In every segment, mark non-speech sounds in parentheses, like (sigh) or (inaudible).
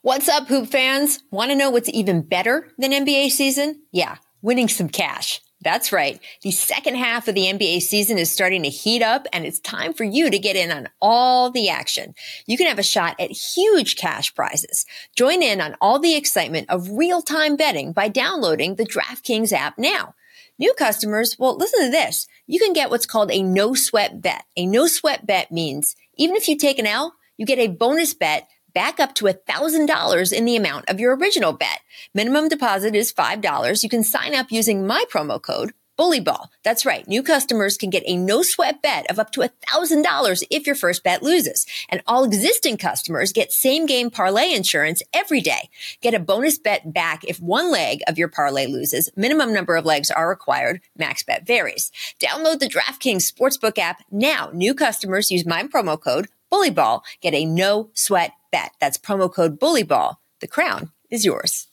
What's up, hoop fans? Want to know what's even better than NBA season? Yeah, winning some cash. That's right. The second half of the NBA season is starting to heat up and it's time for you to get in on all the action. You can have a shot at huge cash prizes. Join in on all the excitement of real time betting by downloading the DraftKings app now. New customers, well, listen to this. You can get what's called a no sweat bet. A no sweat bet means even if you take an L, you get a bonus bet back up to $1,000 in the amount of your original bet. Minimum deposit is $5. You can sign up using my promo code Bullyball. That's right. New customers can get a no sweat bet of up to $1,000 if your first bet loses. And all existing customers get same game parlay insurance every day. Get a bonus bet back if one leg of your parlay loses. Minimum number of legs are required. Max bet varies. Download the DraftKings Sportsbook app now. New customers use my promo code Bullyball. Get a no sweat bet. That's promo code Bullyball. The crown is yours.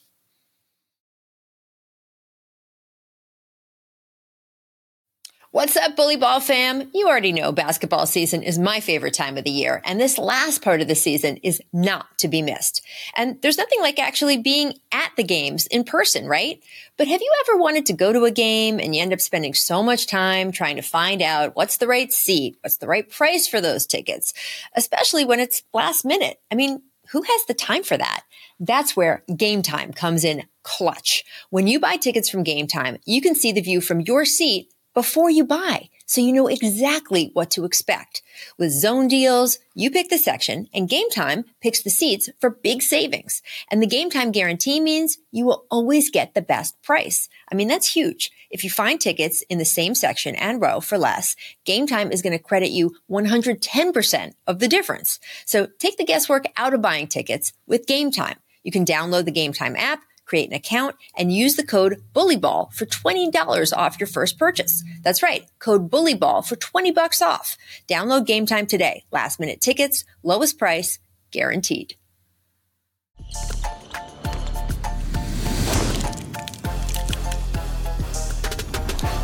What's up, Bully Ball fam? You already know basketball season is my favorite time of the year, and this last part of the season is not to be missed. And there's nothing like actually being at the games in person, right? But have you ever wanted to go to a game and you end up spending so much time trying to find out what's the right seat, what's the right price for those tickets, especially when it's last minute? I mean, who has the time for that? That's where game time comes in clutch. When you buy tickets from game time, you can see the view from your seat before you buy. So you know exactly what to expect. With zone deals, you pick the section and Game Time picks the seats for big savings. And the Game Time guarantee means you will always get the best price. I mean, that's huge. If you find tickets in the same section and row for less, Game Time is going to credit you 110% of the difference. So take the guesswork out of buying tickets with Game Time. You can download the Game Time app create an account, and use the code BULLYBALL for $20 off your first purchase. That's right, code BULLYBALL for 20 bucks off. Download Game Time today. Last minute tickets, lowest price, guaranteed.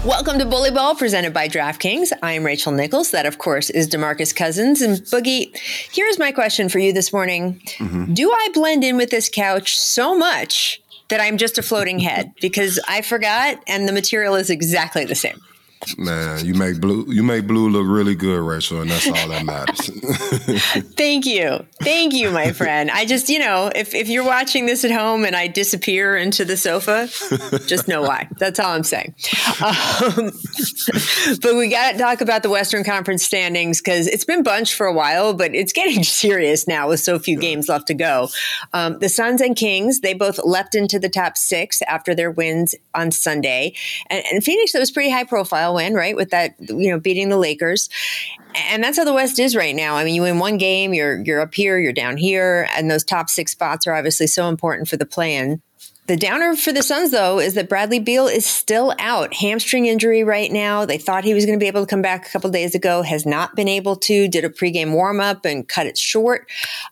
Welcome to Bully Ball, presented by DraftKings. I am Rachel Nichols. That, of course, is DeMarcus Cousins. And Boogie, here's my question for you this morning mm-hmm. Do I blend in with this couch so much that I'm just a floating head because I forgot and the material is exactly the same. Man, you make blue you make blue look really good, Rachel, and that's all that matters. (laughs) Thank you. Thank you, my friend. I just, you know, if, if you're watching this at home and I disappear into the sofa, just know why. That's all I'm saying. Um, (laughs) but we got to talk about the Western Conference standings because it's been bunched for a while, but it's getting (laughs) serious now with so few yeah. games left to go. Um, the Suns and Kings, they both leapt into the top six after their wins on Sunday. And, and Phoenix, that was pretty high profile win, right? With that, you know, beating the Lakers. And that's how the West is right now. I mean, you win one game, you're you're up here, you're down here, and those top six spots are obviously so important for the plan. The downer for the Suns, though, is that Bradley Beal is still out. Hamstring injury right now. They thought he was going to be able to come back a couple days ago, has not been able to, did a pregame warm up and cut it short.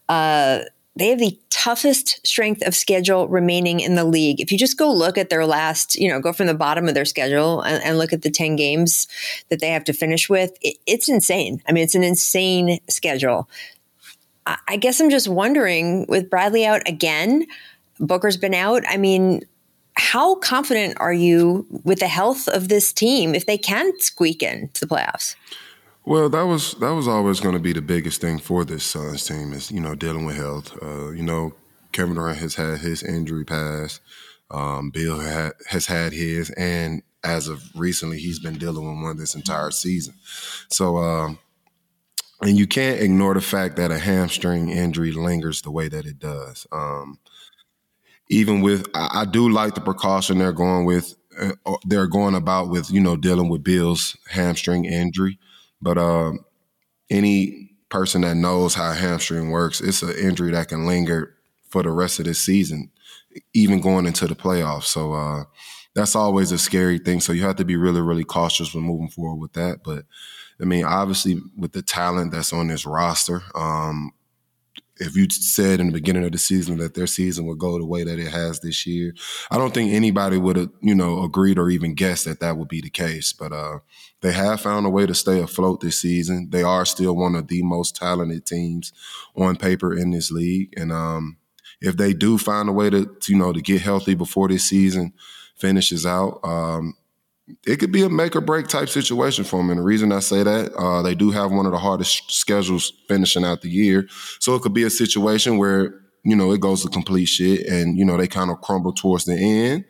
Uh, they have the toughest strength of schedule remaining in the league. If you just go look at their last, you know, go from the bottom of their schedule and, and look at the 10 games that they have to finish with, it, it's insane. I mean, it's an insane schedule. I, I guess I'm just wondering with Bradley out again, Booker's been out. I mean, how confident are you with the health of this team if they can squeak in to the playoffs? Well, that was that was always going to be the biggest thing for this Suns team is you know dealing with health. Uh, you know, Kevin Durant has had his injury pass. Um, Beal ha- has had his, and as of recently, he's been dealing with one this entire season. So, um, and you can't ignore the fact that a hamstring injury lingers the way that it does. Um, even with, I, I, do like the precaution they're going with. Uh, they're going about with you know dealing with Beal's hamstring injury, but uh, any person that knows how hamstring works, it's an injury that can linger for the rest of the season, even going into the playoffs. So uh, that's always a scary thing. So you have to be really, really cautious when moving forward with that. But I mean, obviously, with the talent that's on this roster, um, if you said in the beginning of the season that their season would go the way that it has this year, I don't think anybody would have, you know, agreed or even guessed that that would be the case. But uh, they have found a way to stay afloat this season. They are still one of the most talented teams on paper in this league, and um, if they do find a way to, to, you know, to get healthy before this season finishes out, um, it could be a make or break type situation for them. And the reason I say that, uh, they do have one of the hardest schedules finishing out the year. So it could be a situation where, you know, it goes to complete shit and, you know, they kind of crumble towards the end.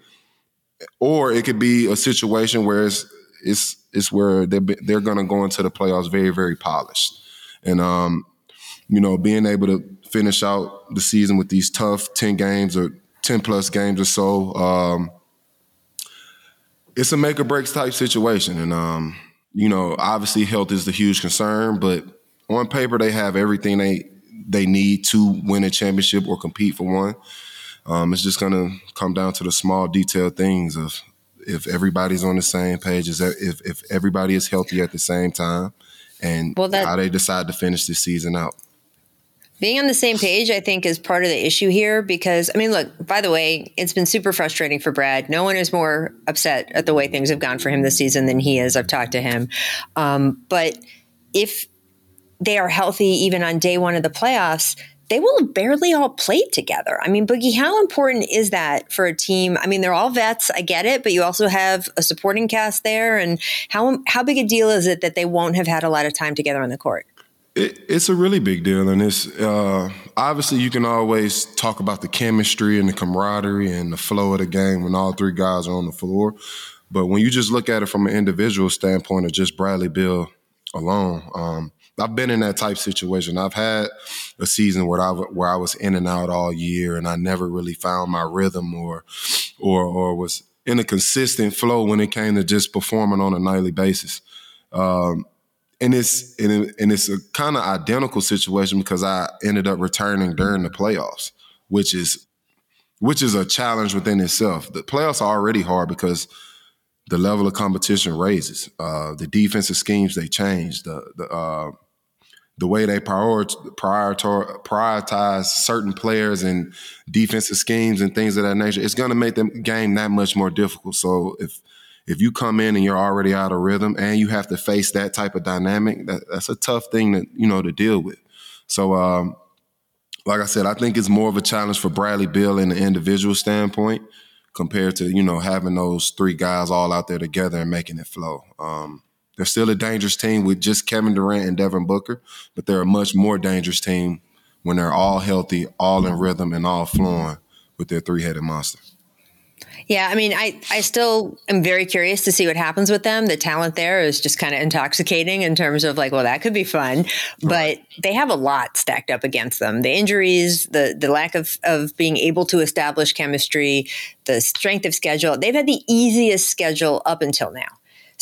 Or it could be a situation where it's, it's, it's where they're, they're going to go into the playoffs very, very polished. And, um, you know, being able to finish out the season with these tough 10 games or 10 plus games or so, um, it's a make or breaks type situation. And, um, you know, obviously health is the huge concern, but on paper, they have everything they they need to win a championship or compete for one. Um, it's just to come down to the small detail things of if everybody's on the same page, is if if everybody is healthy at the same time, and well, that, how they decide to finish this season out being on the same page, I think, is part of the issue here because, I mean, look, by the way, it's been super frustrating for Brad. No one is more upset at the way things have gone for him this season than he is. I've talked to him. Um, but if they are healthy even on day one of the playoffs, they will have barely all played together. I mean, Boogie, how important is that for a team? I mean, they're all vets, I get it, but you also have a supporting cast there. And how, how big a deal is it that they won't have had a lot of time together on the court? It, it's a really big deal, and it's uh, obviously you can always talk about the chemistry and the camaraderie and the flow of the game when all three guys are on the floor. But when you just look at it from an individual standpoint of just Bradley Beal alone, um, I've been in that type of situation. I've had a season where I where I was in and out all year, and I never really found my rhythm or or or was in a consistent flow when it came to just performing on a nightly basis. Um, and it's and, and it's a kind of identical situation because I ended up returning during the playoffs, which is which is a challenge within itself. The playoffs are already hard because the level of competition raises. Uh, the defensive schemes they change. The the uh, the way they prioritize, prioritize certain players and defensive schemes and things of that nature, it's going to make the game that much more difficult. So if if you come in and you're already out of rhythm and you have to face that type of dynamic, that, that's a tough thing to you know to deal with. So, um, like I said, I think it's more of a challenge for Bradley Beal in the individual standpoint compared to you know having those three guys all out there together and making it flow. Um, they're still a dangerous team with just Kevin Durant and Devin Booker, but they're a much more dangerous team when they're all healthy, all in rhythm, and all flowing with their three-headed monster. Yeah, I mean, I, I still am very curious to see what happens with them. The talent there is just kind of intoxicating in terms of like, well, that could be fun, but they have a lot stacked up against them. The injuries, the the lack of of being able to establish chemistry, the strength of schedule. They've had the easiest schedule up until now.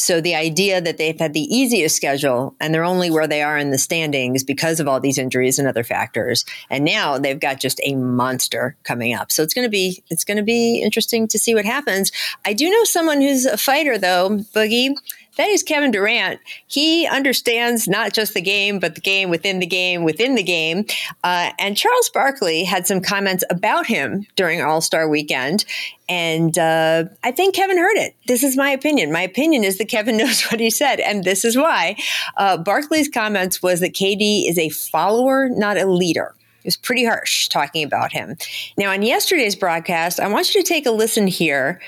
So the idea that they've had the easiest schedule and they're only where they are in the standings because of all these injuries and other factors. And now they've got just a monster coming up. So it's going to be it's going to be interesting to see what happens. I do know someone who's a fighter though, Boogie. That is Kevin Durant. He understands not just the game, but the game within the game within the game. Uh, and Charles Barkley had some comments about him during All Star Weekend, and uh, I think Kevin heard it. This is my opinion. My opinion is that Kevin (laughs) knows what he said, and this is why. Uh, Barkley's comments was that KD is a follower, not a leader. It was pretty harsh talking about him. Now, on yesterday's broadcast, I want you to take a listen here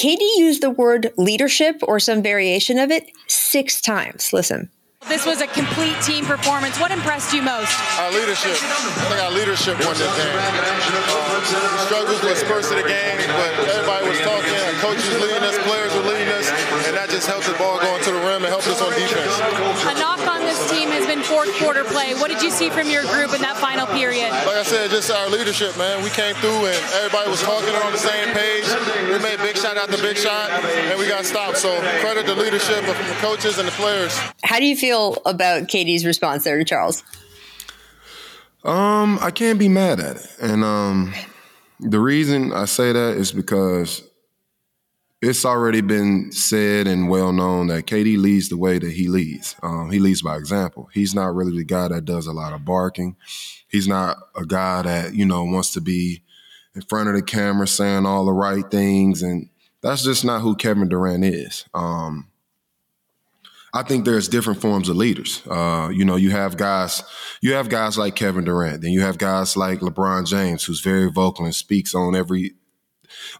KD used the word leadership or some variation of it six times. Listen. This was a complete team performance. What impressed you most? Our leadership. I think our leadership won this game. Uh, struggles was first of the game, but everybody was talking. Coaches leading us, players were leading us, and that just helped the ball go into the rim and helped us on defense. A knock on this team has been fourth quarter play. What did you see from your group in that final period? Like I said, just our leadership, man. We came through and everybody was talking on the same page. We made big shot after big shot, and we got stopped. So credit the leadership of the coaches and the players. How do you feel about KD's response there to Charles? Um, I can't be mad at it. And um the reason I say that is because it's already been said and well known that KD leads the way that he leads. Um, he leads by example. He's not really the guy that does a lot of barking. He's not a guy that, you know, wants to be in front of the camera saying all the right things. And that's just not who Kevin Durant is. Um, I think there's different forms of leaders. Uh, you know, you have guys, you have guys like Kevin Durant, then you have guys like LeBron James, who's very vocal and speaks on every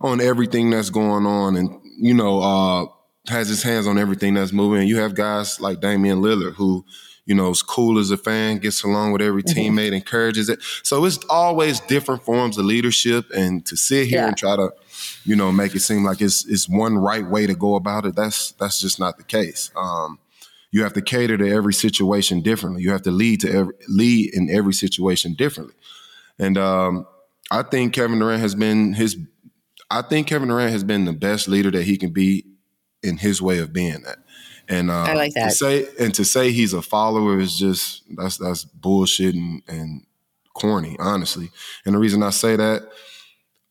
on everything that's going on, and you know, uh, has his hands on everything that's moving. And you have guys like Damian Lillard, who you know is cool as a fan, gets along with every mm-hmm. teammate, encourages it. So it's always different forms of leadership, and to sit here yeah. and try to you know, make it seem like it's it's one right way to go about it. That's that's just not the case. Um, you have to cater to every situation differently. You have to lead to every, lead in every situation differently. And um, I think Kevin Durant has been his. I think Kevin Durant has been the best leader that he can be in his way of being that. And uh, I like that. To say and to say he's a follower is just that's that's bullshit and, and corny, honestly. And the reason I say that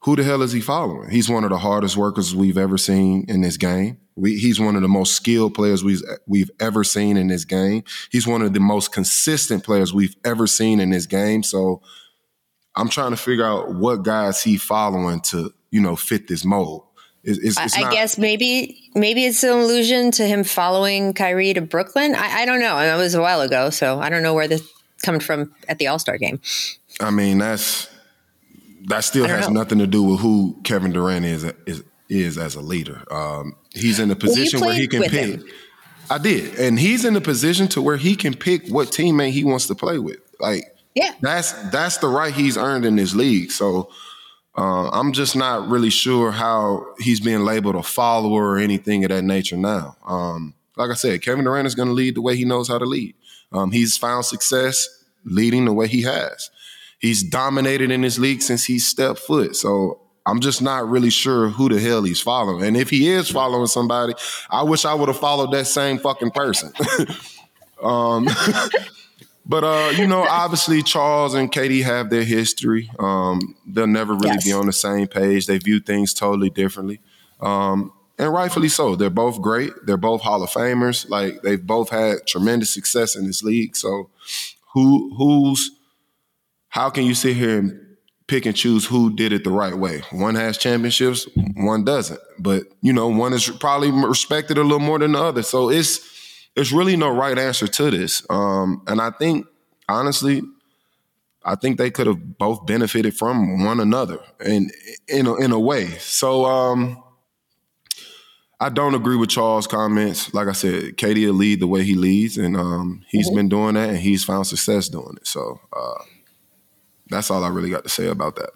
who the hell is he following? He's one of the hardest workers we've ever seen in this game. We, he's one of the most skilled players we've we've ever seen in this game. He's one of the most consistent players we've ever seen in this game. So I'm trying to figure out what guys he following to you know fit this mold. It's, it's, it's I, not, guess maybe maybe it's an allusion to him following Kyrie to Brooklyn. I, I don't know. It was a while ago, so I don't know where this coming from at the All Star game. I mean, that's that still has know. nothing to do with who Kevin Durant is is is as a leader. Um, he's in a position well, where he can pick. Him. I did, and he's in a position to where he can pick what teammate he wants to play with. Like, yeah, that's that's the right he's earned in this league. So. Uh, I'm just not really sure how he's being labeled a follower or anything of that nature now. Um, like I said, Kevin Durant is going to lead the way he knows how to lead. Um, he's found success leading the way he has he's dominated in this league since he stepped foot. So I'm just not really sure who the hell he's following. And if he is following somebody, I wish I would have followed that same fucking person. (laughs) um, (laughs) but uh, you know, obviously Charles and KD have their history. Um, they'll never really yes. be on the same page. They view things totally differently. Um, and rightfully so. They're both great. They're both Hall of Famers. Like they've both had tremendous success in this league. So who who's how can you sit here and pick and choose who did it the right way? One has championships, one doesn't. But you know, one is probably respected a little more than the other. So it's it's really no right answer to this. Um, and I think honestly, I think they could have both benefited from one another in in a, in a way. So um, I don't agree with Charles' comments. Like I said, KD will lead the way he leads, and um, he's mm-hmm. been doing that, and he's found success doing it. So uh, that's all I really got to say about that.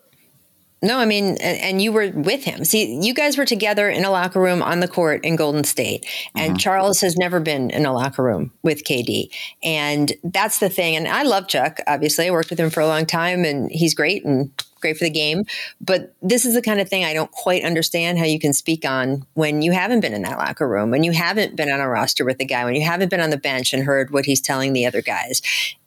No, I mean, and you were with him. See, you guys were together in a locker room on the court in Golden State. And mm-hmm. Charles has never been in a locker room with KD. And that's the thing. And I love Chuck, obviously. I worked with him for a long time and he's great and great for the game. But this is the kind of thing I don't quite understand how you can speak on when you haven't been in that locker room, when you haven't been on a roster with the guy, when you haven't been on the bench and heard what he's telling the other guys.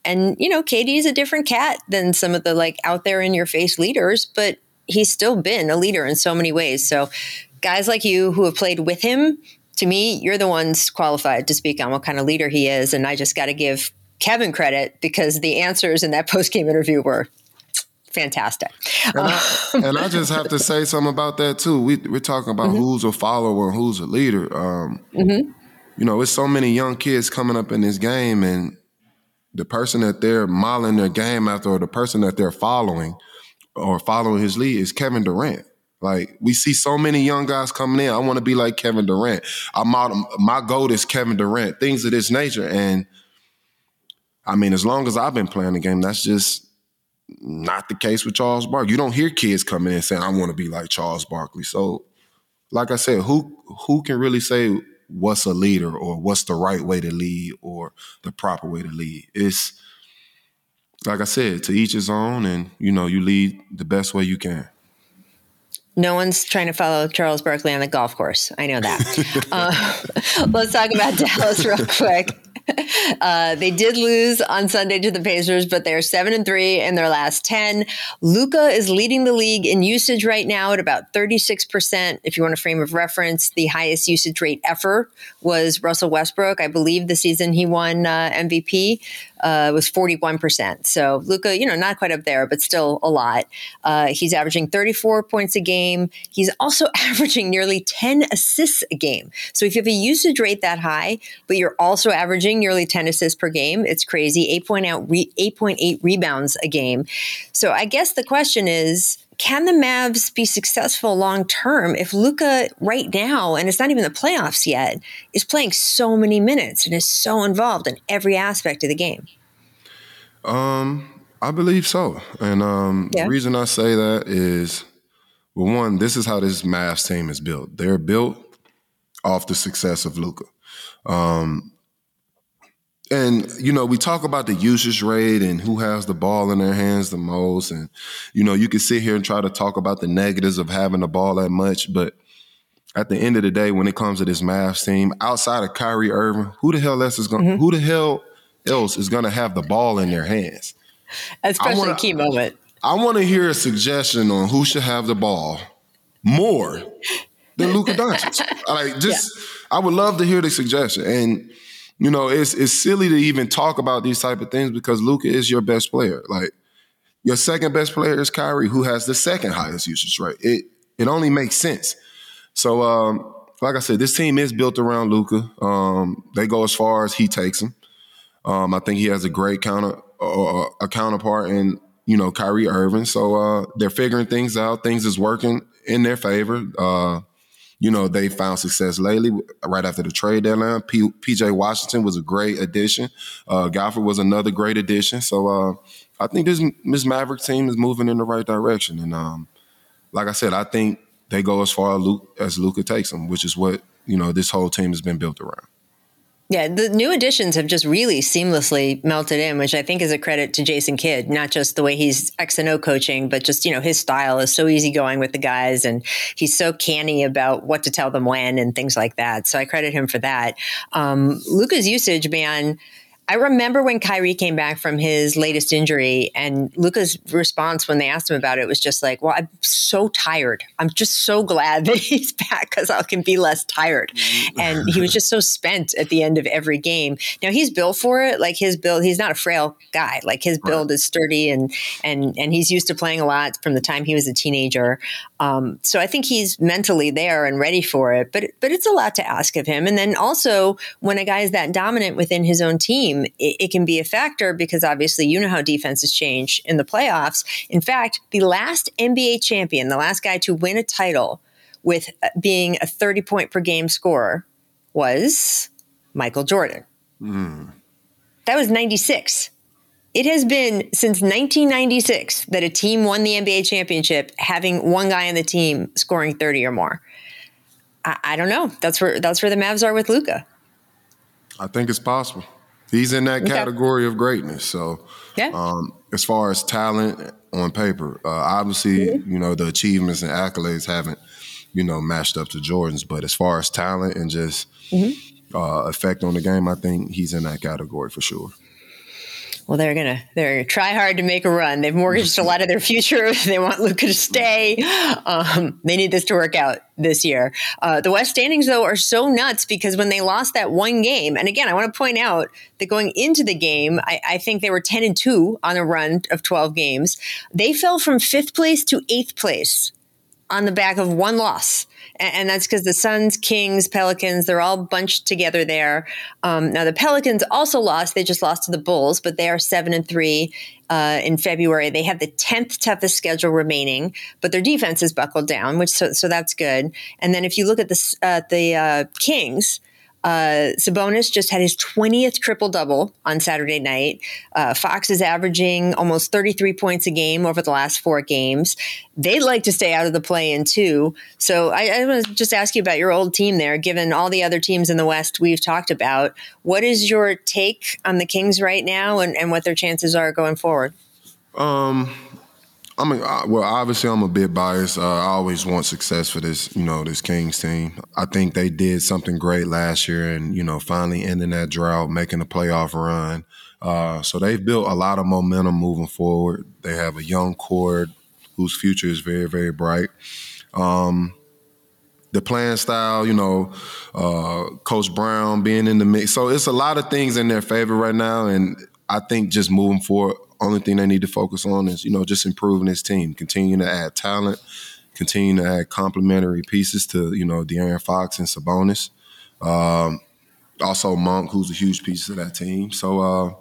And, you know, KD is a different cat than some of the like out there in your face leaders, but he's still been a leader in so many ways. So, guys like you who have played with him, to me, you're the ones qualified to speak on what kind of leader he is. And I just got to give Kevin credit because the answers in that (laughs) post game interview were fantastic. And I, and I, just have to say something about that too. We, we're talking about mm-hmm. who's a follower and who's a leader. Um, mm-hmm. You know, it's so many young kids coming up in this game, and the person that they're modeling their game after, or the person that they're following, or following his lead is Kevin Durant. Like we see so many young guys coming in. I want to be like Kevin Durant. I'm out, my goal is Kevin Durant. Things of this nature. And I mean, as long as I've been playing the game, that's just not the case with Charles Barkley. You don't hear kids coming in saying, "I want to be like Charles Barkley." So, like I said, who who can really say what's a leader or what's the right way to lead or the proper way to lead? It's like I said, to each his own, and you know, you lead the best way you can. No one's trying to follow Charles Barkley on the golf course. I know that. (laughs) uh, let's talk about (laughs) Dallas real quick. Uh, they did lose on Sunday to the Pacers, but they're seven and three in their last ten. Luka is leading the league in usage right now at about thirty six percent. If you want a frame of reference, the highest usage rate ever was Russell Westbrook. I believe the season he won uh, MVP uh, was 41%. So Luka, you know, not quite up there, but still a lot. Uh, he's averaging 34 points a game. He's also (laughs) averaging nearly 10 assists a game. So if you have a usage rate that high, but you're also averaging nearly 10 assists per game, it's crazy. 8.8 rebounds a game. So I guess the question is, can the Mavs be successful long term if Luka right now, and it's not even the playoffs yet, is playing so many minutes and is so involved in every aspect of the game? Um, I believe so, and um, yeah. the reason I say that is, well, one, this is how this Mavs team is built. They're built off the success of Luka. Um, and you know we talk about the usage rate and who has the ball in their hands the most and you know you can sit here and try to talk about the negatives of having the ball that much but at the end of the day when it comes to this Mavs team outside of Kyrie Irving who the hell else is going mm-hmm. who the hell else is going to have the ball in their hands especially wanna, key moment I want to hear a suggestion on who should have the ball more than Luka Doncic like (laughs) just yeah. I would love to hear the suggestion and you know, it's it's silly to even talk about these type of things because Luka is your best player. Like your second best player is Kyrie, who has the second highest usage rate. It it only makes sense. So, um, like I said, this team is built around Luka. Um, they go as far as he takes them. Um, I think he has a great counter uh, a counterpart in you know Kyrie Irving. So uh, they're figuring things out. Things is working in their favor. Uh, you know, they found success lately right after the trade deadline. PJ Washington was a great addition. Uh, was another great addition. So uh, I think this Miss Maverick team is moving in the right direction. And um, like I said, I think they go as far as Luka takes them, which is what, you know, this whole team has been built around. Yeah, the new additions have just really seamlessly melted in, which I think is a credit to Jason Kidd, not just the way he's X and O coaching, but just, you know, his style is so easygoing with the guys and he's so canny about what to tell them when and things like that. So I credit him for that. Um, Luka's usage, man, I remember when Kyrie came back from his latest injury, and Luka's response when they asked him about it was just like, "Well, I'm so tired. I'm just so glad (laughs) that he's back because I can be less tired." Mm-hmm. And he was just so spent at the end of every game. Now he's built for it. Like his build, he's not a frail guy. Like his build is sturdy, and and and he's used to playing a lot from the time he was a teenager. Um, so I think he's mentally there and ready for it. But but it's a lot to ask of him. And then also when a guy is that dominant within his own team it, it, can be a factor because obviously you know how defenses change in the playoffs. In fact, the last NBA champion, the last guy to win a title with uh, being a 30 point per game scorer was Michael Jordan. Mm. That was 96. It has been since 1996 that a team won the NBA championship having one guy on the team scoring 30 or more. I, I don't know. That's where that's where the Mavs are with Luka. I think it's possible. He's in that category of greatness. So, yeah. Um, as far as talent on paper, uh, obviously, mm-hmm. you know, the achievements and accolades haven't, you know, matched up to Jordan's. But as far as talent and just mm-hmm. uh, effect on the game, I think he's in that category for sure well, they're gonna they're gonna try hard to make a run. They've mortgaged a lot of their future. They want Luka to stay. Um, they need this to work out this year. Uh, the West standings though are so nuts because when they lost that one game, and again, I want to point out that going into the game, I, I think they were ten and two on a run of twelve games. They fell from fifth place to eighth place on the back of one loss. And that's because the Suns, Kings, Pelicans, they're all bunched together there. Um, now, the Pelicans also lost. They just lost to the Bulls, but they are seven and three uh, in February. They have the 10th toughest schedule remaining, but their defense is buckled down, which so, so that's good. And then if you look at the, uh, the uh, Kings, Uh, Sabonis just had his 20th triple double on Saturday night. Uh, Fox is averaging almost 33 points a game over the last four games. They'd like to stay out of the play in too. So I, I want to just ask you about your old team there, given all the other teams in the West we've talked about. What is your take on the Kings right now and, and what their chances are going forward? Um, I mean, well, obviously, I'm a bit biased. Uh, I always want success for this, you know, this Kings team. I think they did something great last year, and you know, finally ending that drought, making a playoff run. Uh, so they've built a lot of momentum moving forward. They have a young core whose future is very, very bright. Um, the playing style, you know, uh, Coach Brown being in the mix. So it's a lot of things in their favor right now, and I think just moving forward, only thing they need to focus on is, you know, just improving his team, continuing to add talent, continuing to add complementary pieces to, you know, De'Aaron Fox and Sabonis. Um, also Monk, who's a huge piece of that team. So uh,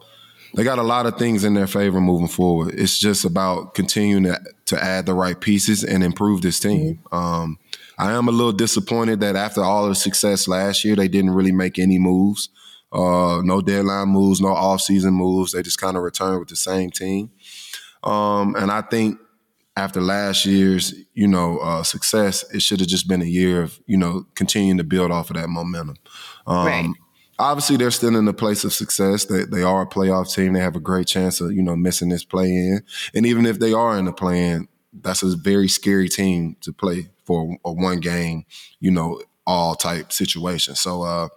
they got a lot of things in their favor moving forward. It's just about continuing to, to add the right pieces and improve this team. Um, I am a little disappointed that after all the success last year, they didn't really make any moves. Uh, no deadline moves, no offseason moves. They just kind of return with the same team. Um, and I think after last year's, you know, uh, success, it should have just been a year of, you know, continuing to build off of that momentum. Um, right. Obviously, they're still in the place of success. They, they are a playoff team. They have a great chance of, you know, missing this play in. And even if they are in the play in, that's a very scary team to play for a one game, you know, all type situation. So, uh,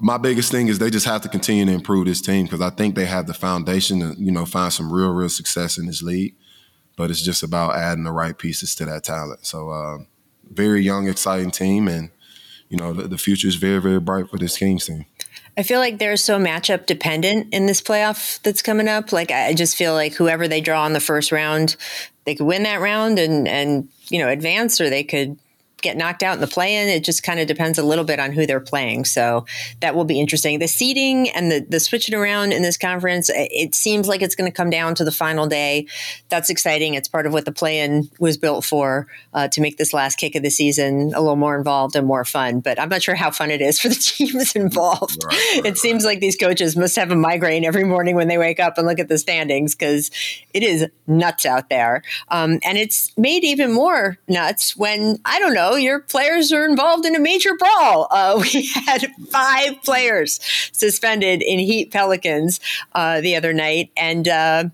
my biggest thing is they just have to continue to improve this team because I think they have the foundation to you know find some real real success in this league. But it's just about adding the right pieces to that talent. So uh, very young, exciting team, and you know the, the future is very very bright for this Kings team. I feel like they're so matchup dependent in this playoff that's coming up. Like I just feel like whoever they draw in the first round, they could win that round and and you know advance, or they could get knocked out in the play-in. It just kind of depends a little bit on who they're playing. So that will be interesting. The seeding and the the switching around in this conference, it seems like it's going to come down to the final day. That's exciting. It's part of what the play-in was built for uh, to make this last kick of the season a little more involved and more fun. But I'm not sure how fun it is for the (laughs) teams involved. Right, right, it seems like these coaches must have a migraine every morning when they wake up and look at the standings because it is nuts out there. Um, and it's made even more nuts when I don't know your players are involved in a major brawl. Uh, (laughs) we had five players suspended in Heat Pelicans uh, the other night, and uh,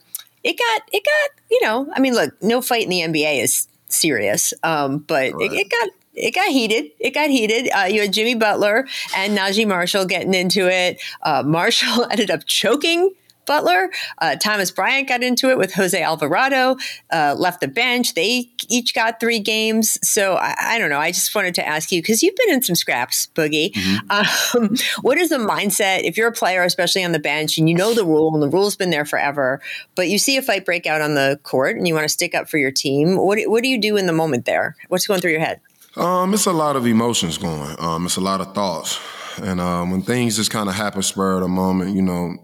it got it got you know. I mean, look, no fight in the NBA is serious, um, but right. it, it got it got heated. It got heated. Uh, you had Jimmy Butler and Naji Marshall getting into it. Uh, Marshall (laughs) ended up choking Butler. Uh, Thomas Bryant got into it with Jose Alvarado, uh, left the bench. They each got three games. So I, I don't know. I just wanted to ask you because you've been in some scraps, Boogie. Mm-hmm. Um, what is the mindset if you're a player, especially on the bench, and you know the rule and the rule's been there forever, but you see a fight break out on the court and you want to stick up for your team? What, what do you do in the moment there? What's going through your head? Um, it's a lot of emotions going. Um, it's a lot of thoughts. And um, when things just kind of happen spur of the moment, you know,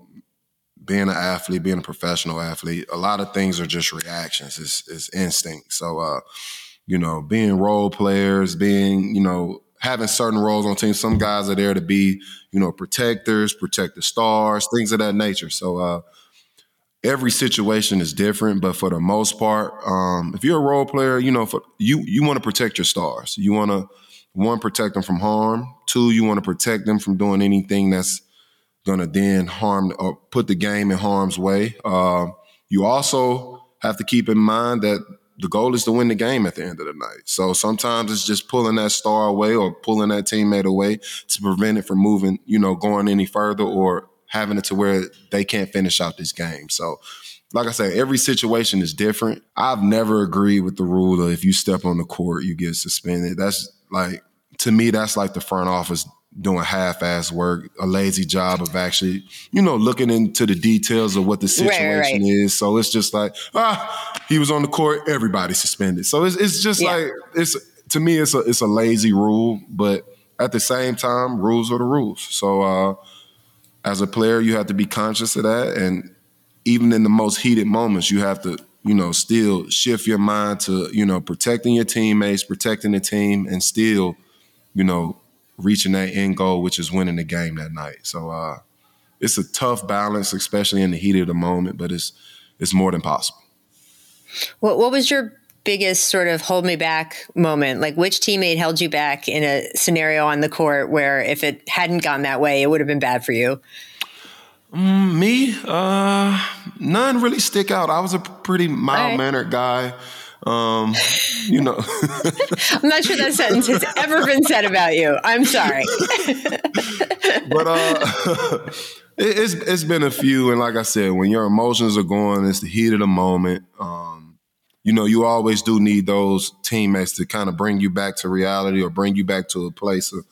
being an athlete, being a professional athlete, a lot of things are just reactions. It's, it's instinct. So, uh, you know, being role players, being, you know, having certain roles on teams. Some guys are there to be, you know, protectors, protect the stars, things of that nature. So, uh, every situation is different, but for the most part, um, if you're a role player, you know, for you, you want to protect your stars. You want to one protect them from harm. Two, you want to protect them from doing anything that's going to then harm or put the game in harm's way. Uh, you also have to keep in mind that the goal is to win the game at the end of the night. So sometimes it's just pulling that star away or pulling that teammate away to prevent it from moving, you know, going any further or having it to where they can't finish out this game. So like I say, every situation is different. I've never agreed with the rule of if you step on the court, you get suspended. That's like to me, that's like the front office doing half-ass work, a lazy job of actually, you know, looking into the details of what the situation right, right. is. So it's just like, ah, he was on the court, everybody suspended. So it's it's just yeah. like it's to me, it's a it's a lazy rule, but at the same time, rules are the rules. So uh, as a player, you have to be conscious of that, and even in the most heated moments, you have to. You know, still shift your mind to, you know, protecting your teammates, protecting the team, and still, you know, reaching that end goal, which is winning the game that night. So uh, it's a tough balance, especially in the heat of the moment, but it's it's more than possible. What, what was your biggest sort of hold me back moment? Like which teammate held you back in a scenario on the court where if it hadn't gone that way, it would have been bad for you? Mm, me, uh, none really stick out. I was a pretty mild mannered right. guy. Um, you know, (laughs) I'm not sure that sentence has ever been said about you. I'm sorry, (laughs) but uh, (laughs) it, it's it's been a few, and like I said, when your emotions are going, it's the heat of the moment. Um, you know, you always do need those teammates to kind of bring you back to reality or bring you back to a place of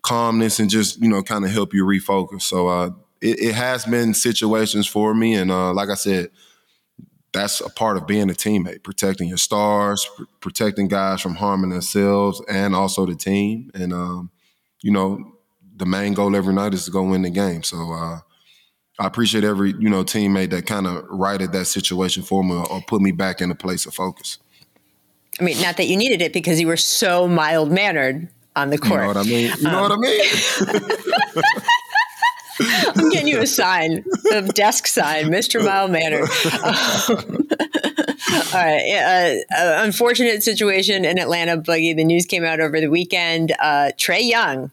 calmness and just you know kind of help you refocus. So uh, it, it, has been situations for me, and uh, like I said that's a part of being a teammate, protecting your stars, pr- protecting guys from harming themselves and also the team. And, um, you know, the main goal every night is to go win the game. So uh, I appreciate every, you know, teammate that kind of righted that situation for me or put me back in a place of focus. I mean, not that you needed it because you were so mild mannered on the court. You know what I mean? You um, know what I mean? (laughs) I'm getting you a sign, a desk sign, Mr. Mild Manner. Um, (laughs) all right. Uh, uh, unfortunate situation in Atlanta, Boogie. The news came out over the weekend. Uh, Trae Young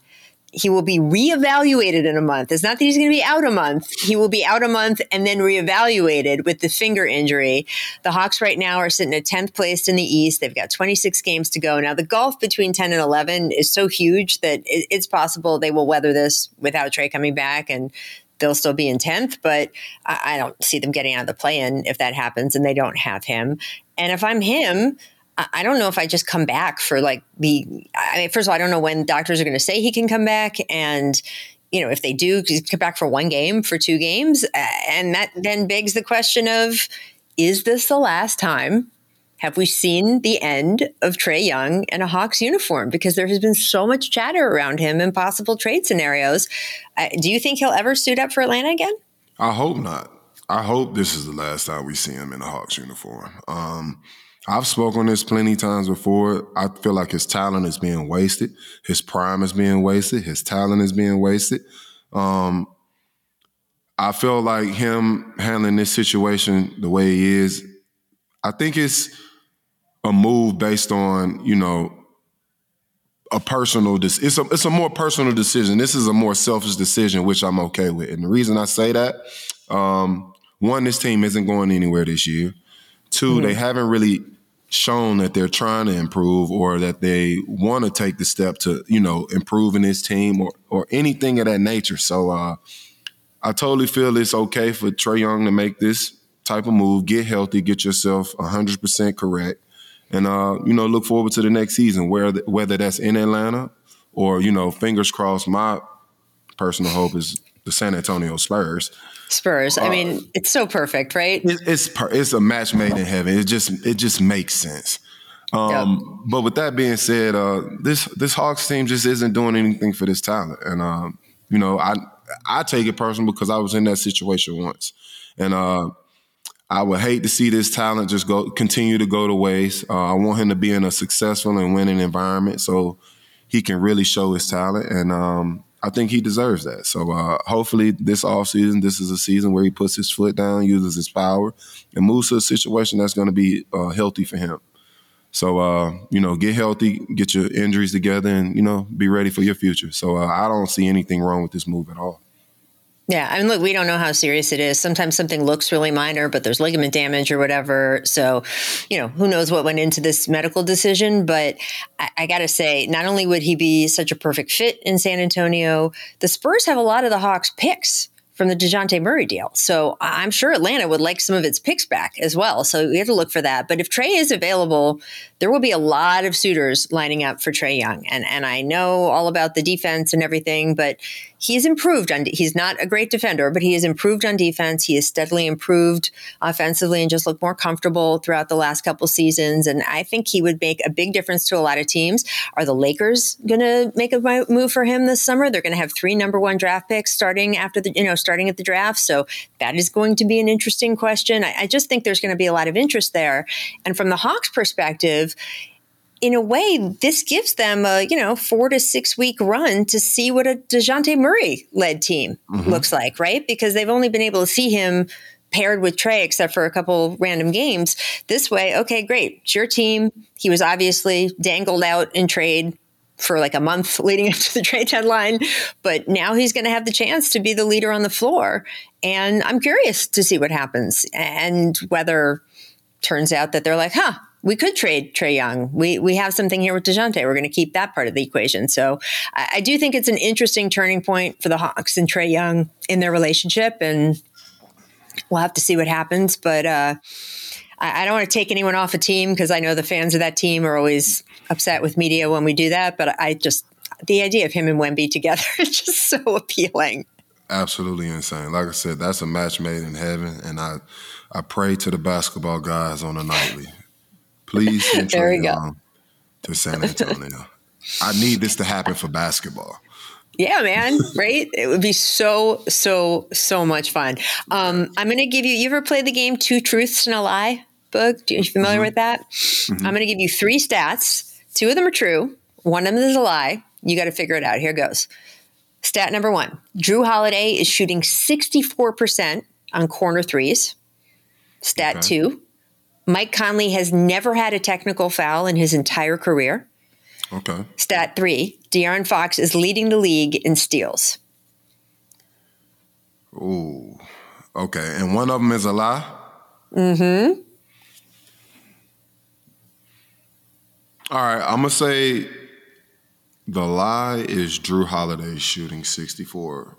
he will be reevaluated in a month. It's not that he's going to be out a month. He will be out a month and then reevaluated with the finger injury. The Hawks right now are sitting at 10th place in the East. They've got 26 games to go. Now, the gulf between 10 and 11 is so huge that it's possible they will weather this without Trae coming back and they'll still be in 10th, but I don't see them getting out of the play in if that happens and they don't have him. And if I'm him, I don't know if I just come back for like the. I mean, first of all, I don't know when doctors are going to say he can come back, and you know if they do, come back for one game, for two games, and that then begs the question of: Is this the last time? Have we seen the end of Trae Young in a Hawks uniform? Because there has been so much chatter around him and possible trade scenarios. Uh, do you think he'll ever suit up for Atlanta again? I hope not. I hope this is the last time we see him in a Hawks uniform. Um, I've spoken this plenty of times before. I feel like his talent is being wasted. His prime is being wasted. His talent is being wasted. Um, I feel like him handling this situation the way he is, I think it's a move based on, you know, a personal it's a it's a more personal decision. This is a more selfish decision, which I'm okay with. And the reason I say that, um, one, this team isn't going anywhere this year. 2 mm-hmm. they haven't really shown that they're trying to improve or that they want to take the step to, you know, improving his team or or anything of that nature. So uh, I totally feel it's okay for Trae Young to make this type of move, get healthy, get yourself 100% correct, and uh, you know, look forward to the next season, where whether that's in Atlanta or you know, fingers crossed. My personal hope is the San Antonio Spurs. Spurs. I mean, uh, it's so perfect, right? It, it's per, it's a match made in heaven. It just it just makes sense. Um, yep. But with that being said, uh, this this Hawks team just isn't doing anything for this talent, and um, you know, I I take it personal because I was in that situation once, and uh, I would hate to see this talent just go continue to go to waste. Uh, I want him to be in a successful and winning environment so he can really show his talent, and um, I think he deserves that. So uh, hopefully this offseason, this is a season where he puts his foot down, uses his power, and moves to a situation that's going to be uh, healthy for him. So uh, you know, get healthy, get your injuries together, and you know, be ready for your future. So uh, I don't see anything wrong with this move at all. Yeah, I mean, look, we don't know how serious it is. Sometimes something looks really minor, but there's ligament damage or whatever. So, you know, who knows what went into this medical decision? But I, I got to say, not only would he be such a perfect fit in San Antonio, the Spurs have a lot of the Hawks' picks from the Dejounte Murray deal. So I'm sure Atlanta would like some of its picks back as well. So we have to look for that. But if Trae is available, there will be a lot of suitors lining up for Trae Young. And and I know all about the defense and everything, but he's improved on he's not a great defender, but he has improved on defense. He has steadily improved offensively and just looked more comfortable throughout the last couple seasons. And I think he would make a big difference to a lot of teams. Are the Lakers going to make a move for him this summer? They're going to have three number one draft picks starting after the you know starting at the draft. So that is going to be an interesting question. I, I just think there's going to be a lot of interest there. And from the Hawks' perspective in a way, this gives them a you know four to six week run to see what a Dejounte Murray led team mm-hmm. looks like, right? Because they've only been able to see him paired with Trae, except for a couple random games. This way, okay, great, it's your team. He was obviously dangled out in trade for like a month (laughs) leading up to the trade deadline, but now he's going to have the chance to be the leader on the floor. And I'm curious to see what happens and whether turns out that they're like, huh, we could trade Trae Young. We we have something here with Dejounte. We're going to keep that part of the equation. So I, I, do think it's an interesting turning point for the Hawks and Trae Young in their relationship, and we'll have to see what happens. But uh, I, I, don't want to take anyone off a team because I know the fans of that team are always upset with media when we do that. But I just the idea of him and Wemby together (laughs) is just so appealing. Absolutely insane. Like I said, that's a match made in heaven, and I I pray to the basketball guys on a nightly Please (laughs) send there we go. to San Antonio. I need this to happen for basketball. Yeah, man, right? It would be so, so, so much fun. Um, I'm going to give you, you ever play the game Two Truths and a Lie? Book? Are you familiar mm-hmm. with that? Mm-hmm. I'm going to give you three stats. Two of them are true, one of them is a lie. You got to figure it out. Here goes. Stat number one Jrue Holiday is shooting 64% on corner threes. Stat okay. two Mike Conley has never had a technical foul in his entire career. Okay. Stat three De'Aaron Fox is leading the league in steals. Ooh. Okay. And one of them is a lie? Mm hmm. All right. I'm going to say the lie is Jrue Holiday shooting 64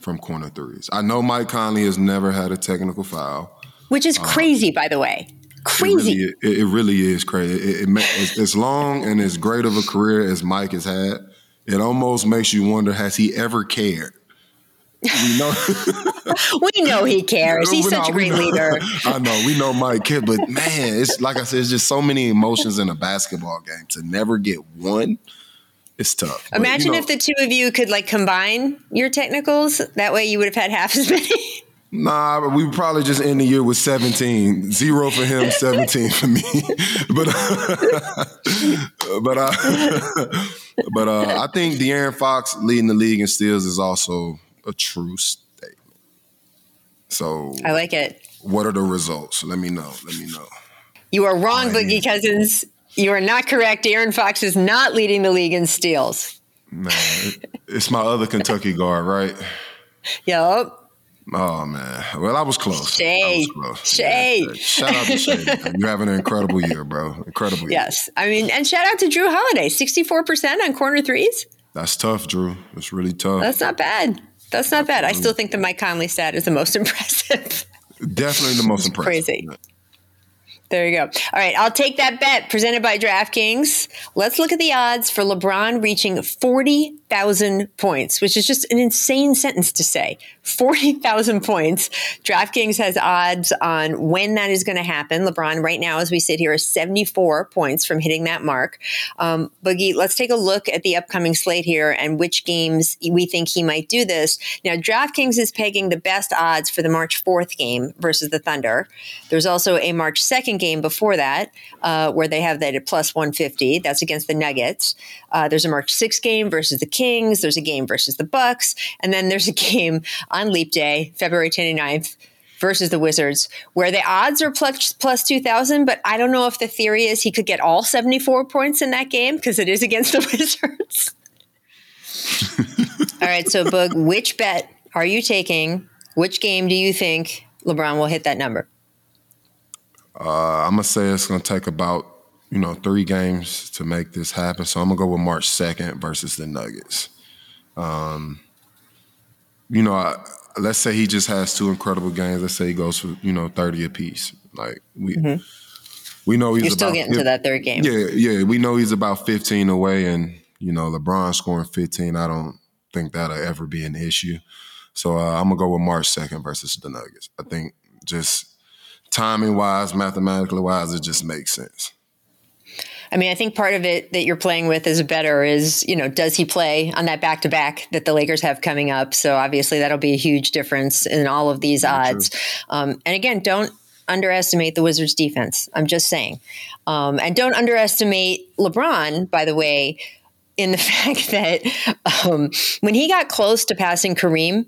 from corner threes. I know Mike Conley has never had a technical foul which is uh, crazy, by the way. Crazy. It really, it, really is crazy. It, it, as long and as great of a career as Mike has had, it almost makes you wonder: Has he ever cared? We know, (laughs) we know he cares. He's (laughs) such a great leader. (laughs) I know we know Mike cares, but man, it's like I said, it's just so many emotions in a basketball game. To never get one, it's tough. Imagine but, you know, if the two of you could like combine your technicals. That way, you would have had half as many. Nah, but we probably just end the year with 17. Zero for him, (laughs) 17 for me. (laughs) but uh, (laughs) but uh, but uh, I think De'Aaron Fox leading the league in steals is also a true statement. So I like it. What are the results? Let me know. Let me know. You are wrong, Boogie Cousins. You are not correct. De'Aaron Fox is not leading the league in steals. Man, it's my other Kentucky guard, right? Yep. Oh man, well I was close. Shai, was close. Shai. Yeah, shout out to Shai. You're having an incredible year, bro. Incredible. Year. Yes, I mean, and shout out to Jrue Holiday, 64 percent on corner threes. That's tough, Jrue. It's really tough. That's not bad. That's not bad. I still think the Mike Conley stat is the most (laughs) impressive. Definitely the most impressive. Crazy. There you go. All right, I'll take that bet presented by DraftKings. Let's look at the odds for LeBron reaching 40,000 points, which is just an insane sentence to say. 40,000 points. DraftKings has odds on when that is going to happen. LeBron, right now, as we sit here, is 74 points from hitting that mark. Um, Boogie, let's take a look at the upcoming slate here and which games we think he might do this. Now, DraftKings is pegging the best odds for the March 4th game versus the Thunder. There's also a March 2nd game before that, uh, where they have that at plus 150. That's against the Nuggets. Uh, there's a March 6 game versus the Kings. There's a game versus the Bucks. And then there's a (laughs) game on Leap Day, February 29th versus the Wizards, where the odds are plus, plus 2,000, but I don't know if the theory is he could get all 74 points in that game because it is against the (laughs) Wizards. (laughs) all right, so Boog, which bet are you taking? Which game do you think LeBron will hit that number? Uh, I'm gonna say it's gonna take about you know three games to make this happen. So I'm gonna go with March 2nd versus the Nuggets. Um, you know, I, let's say he just has two incredible games. Let's say he goes for you know 30 apiece. Like we. Mm-hmm. We know he's You're still about, getting to that third game. Yeah, yeah. We know he's about 15 away, and you know LeBron scoring 15. I don't think that'll ever be an issue. So uh, I'm gonna go with March 2nd versus the Nuggets. I think just timing wise, mathematically wise, it just makes sense. I mean, I think part of it that you're playing with as a better is, you know, does he play on that back to back that the Lakers have coming up? So obviously that'll be a huge difference in all of these odds. Um, and again, don't underestimate the Wizards defense. I'm just saying. Um, and don't underestimate LeBron, by the way, in the (laughs) fact that um, when he got close to passing Kareem,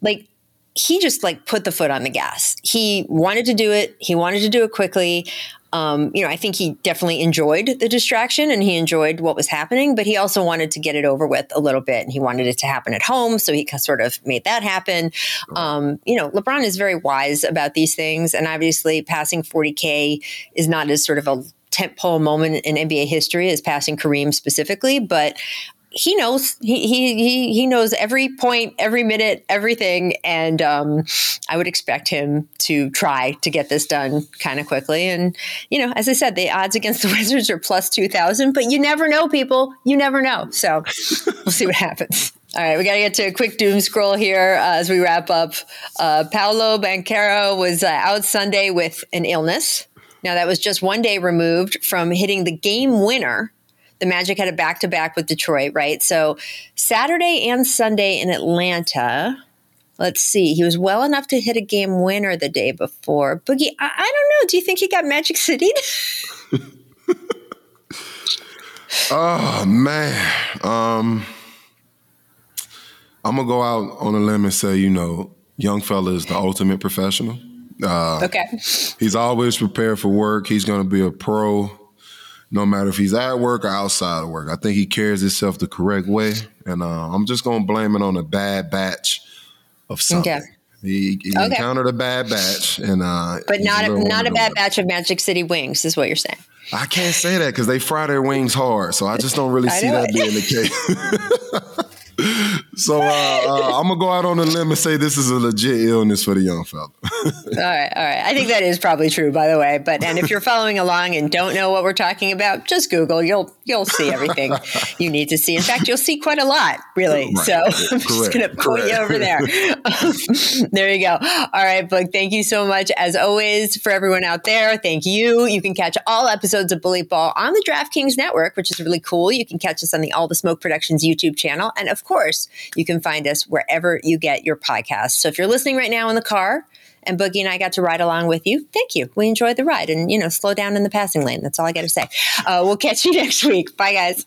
like he just like put the foot on the gas. He wanted to do it. He wanted to do it quickly. Um, you know, I think he definitely enjoyed the distraction and he enjoyed what was happening, but he also wanted to get it over with a little bit and he wanted it to happen at home. So he sort of made that happen. Um, you know, LeBron is very wise about these things. And obviously, passing 40K is not as sort of a tentpole moment in NBA history as passing Kareem specifically, but he knows he, he he knows every point every minute everything. And um, i would expect him to try to get this done kind of quickly. And you know as i said the odds against (laughs) the wizards are plus 2000 but you never know people. You never know. So we'll see what (laughs) happens. All right, we got to get to a quick doom scroll here uh, as we wrap up. Uh, Paolo Banchero was uh, out Sunday with an illness. Now, that was just one day removed from hitting the game winner the Magic had a back to back with Detroit, right? So Saturday and Sunday in Atlanta. Let's see. He was well enough to hit a game winner the day before. Boogie, I, I don't know. Do you think he got Magic City? (laughs) oh man. Um I'm gonna go out on a limb and say, you know, young fella is the ultimate professional. Uh, okay. He's always prepared for work. He's going to be a pro no matter if he's at work or outside of work. I think he carries himself the correct way, and uh, I'm just gonna blame it on a bad batch of something. Okay. He, he okay. encountered a bad batch, and uh, but not a, not a bad batch of Magic City wings, is what you're saying. I can't say that because they fry their wings hard, so I just don't really see that being the case. (laughs) so uh, uh, I'm gonna go out on a limb and say this is a legit illness for the young fella. (laughs) all right, all right. I think that is probably true, by the way. But and if you're following along and don't know what we're talking about, just Google. You'll you'll see everything you need to see. In fact, you'll see quite a lot, really. Right. So I'm just gonna point you over there. (laughs) there you go. All right, Book. Thank you so much, as always, for everyone out there. Thank you. You can catch all episodes of Bully Ball on the DraftKings Network, which is really cool. You can catch us on the All the Smoke Productions YouTube channel, and of course, you can find us wherever you get your podcasts. So if you're listening right now in the car, and Boogie and I got to ride along with you. Thank you. We enjoyed the ride and, you know, slow down in the passing lane. That's all I got to say. Uh, we'll catch you (laughs) next week. Bye, guys.